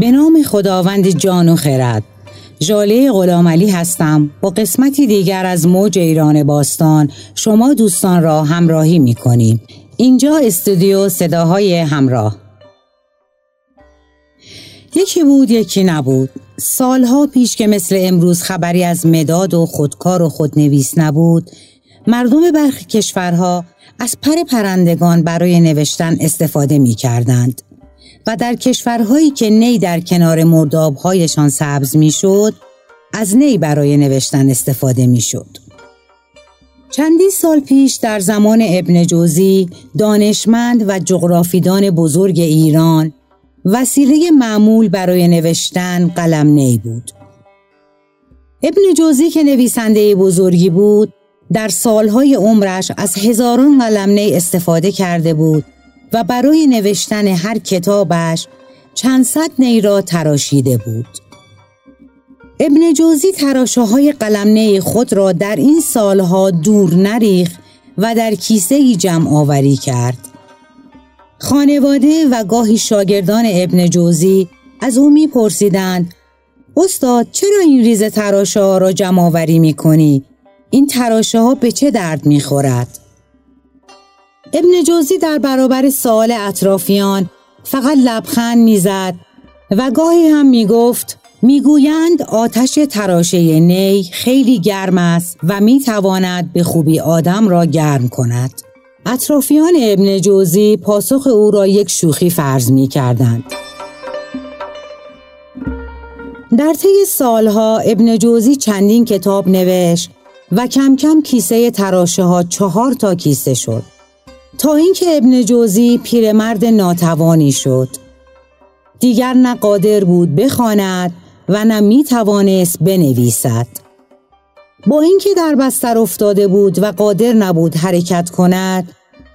به نام خداوند جان و خرد جاله غلامعلی هستم با قسمتی دیگر از موج ایران باستان شما دوستان را همراهی می کنیم. اینجا استودیو صداهای همراه یکی بود یکی نبود سالها پیش که مثل امروز خبری از مداد و خودکار و خودنویس نبود مردم برخی کشورها از پر پرندگان برای نوشتن استفاده می کردند. و در کشورهایی که نی در کنار مردابهایشان سبز می‌شد از نی برای نوشتن استفاده می‌شد. چندی سال پیش در زمان ابن جوزی دانشمند و جغرافیدان بزرگ ایران وسیله معمول برای نوشتن قلم نی بود. ابن جوزی که نویسنده بزرگی بود در سالهای عمرش از هزاران قلم نی استفاده کرده بود و برای نوشتن هر کتابش چند صد نی را تراشیده بود. ابن جوزی تراشه های قلمنه خود را در این سالها دور نریخ و در کیسه ای جمع آوری کرد. خانواده و گاهی شاگردان ابن جوزی از او میپرسیدند استاد چرا این ریز تراشه ها را جمع آوری می کنی؟ این تراشه ها به چه درد می خورد؟ ابن جوزی در برابر سوال اطرافیان فقط لبخند می‌زد و گاهی هم می‌گفت می‌گویند آتش تراشه نی خیلی گرم است و می‌تواند به خوبی آدم را گرم کند. اطرافیان ابن جوزی پاسخ او را یک شوخی فرض می کردند. در طی سالها ابن جوزی چندین کتاب نوشت و کم کم کیسه تراشه ها چهار تا کیسه شد. تا اینکه ابن جوزی پیرمرد ناتوانی شد. دیگر نه قادر بود بخواند و نه می توانست بنویسد. با اینکه در بستر افتاده بود و قادر نبود حرکت کند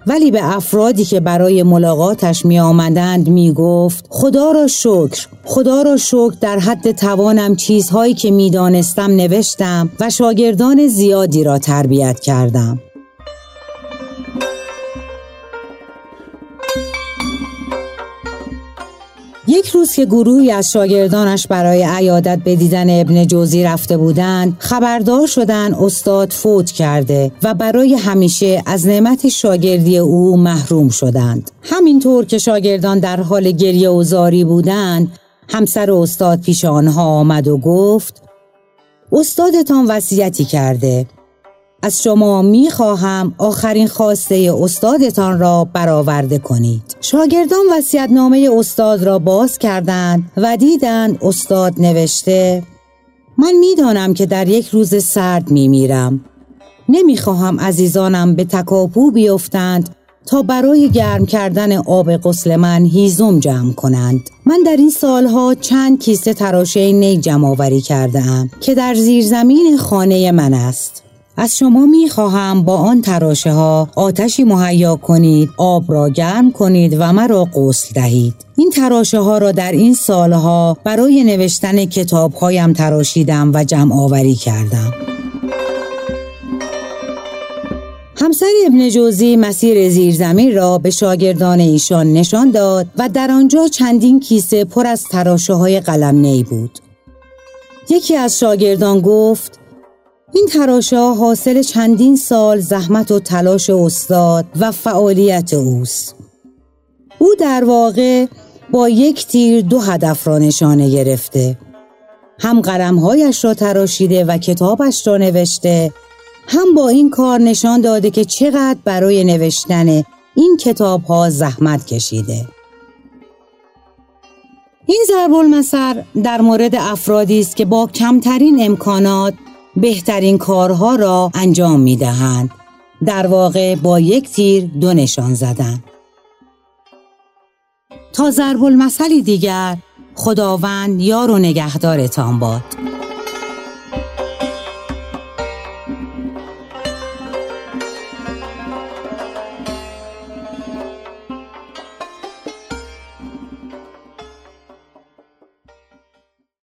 ولی به افرادی که برای ملاقاتش می آمدند می گفت خدا را شکر خدا را شکر در حد توانم چیزهایی که می دانستم نوشتم و شاگردان زیادی را تربیت کردم. یک روز که گروهی از شاگردانش برای عیادت به دیدن ابن جوزی رفته بودند خبردار شدن استاد فوت کرده و برای همیشه از نعمت شاگردی او محروم شدند. همینطور که شاگردان در حال گریه و زاری بودند همسر استاد پیش آنها آمد و گفت استادتان وصیتی کرده. از شما می خواهم آخرین خواسته استادتان را برآورده کنید. شاگردان نامه استاد را باز کردند و دیدند استاد نوشته من می‌دانم که در یک روز سرد می میرم. نمی خواهم عزیزانم به تکاپو بیفتند تا برای گرم کردن آب غسل من هیزم جمع کنند. من در این سالها چند کیسه تراشه نی جمع آوری کرده که در زیرزمین خانه من است. از شما می خواهم با آن تراشه ها آتشی مهیا کنید آب را گرم کنید و مرا غسل دهید این تراشه ها را در این سالها برای نوشتن کتاب هایم تراشیدم و جمع آوری کردم همسر ابن جوزی مسیر زیرزمین را به شاگردان ایشان نشان داد و در آنجا چندین کیسه پر از تراشه های قلم نی بود. یکی از شاگردان گفت این تراشه حاصل چندین سال زحمت و تلاش استاد و فعالیت اوست. او در واقع با یک تیر دو هدف را نشانه گرفته. هم قلمهایش را تراشیده و کتابش را نوشته هم با این کار نشان داده که چقدر برای نوشتن این کتاب ها زحمت کشیده. این ضرب در مورد افرادی است که با کمترین امکانات بهترین کارها را انجام می دهند. در واقع با یک تیر دو نشان زدن. تا ضرب المثلی دیگر خداوند یار و نگهدارتان باد.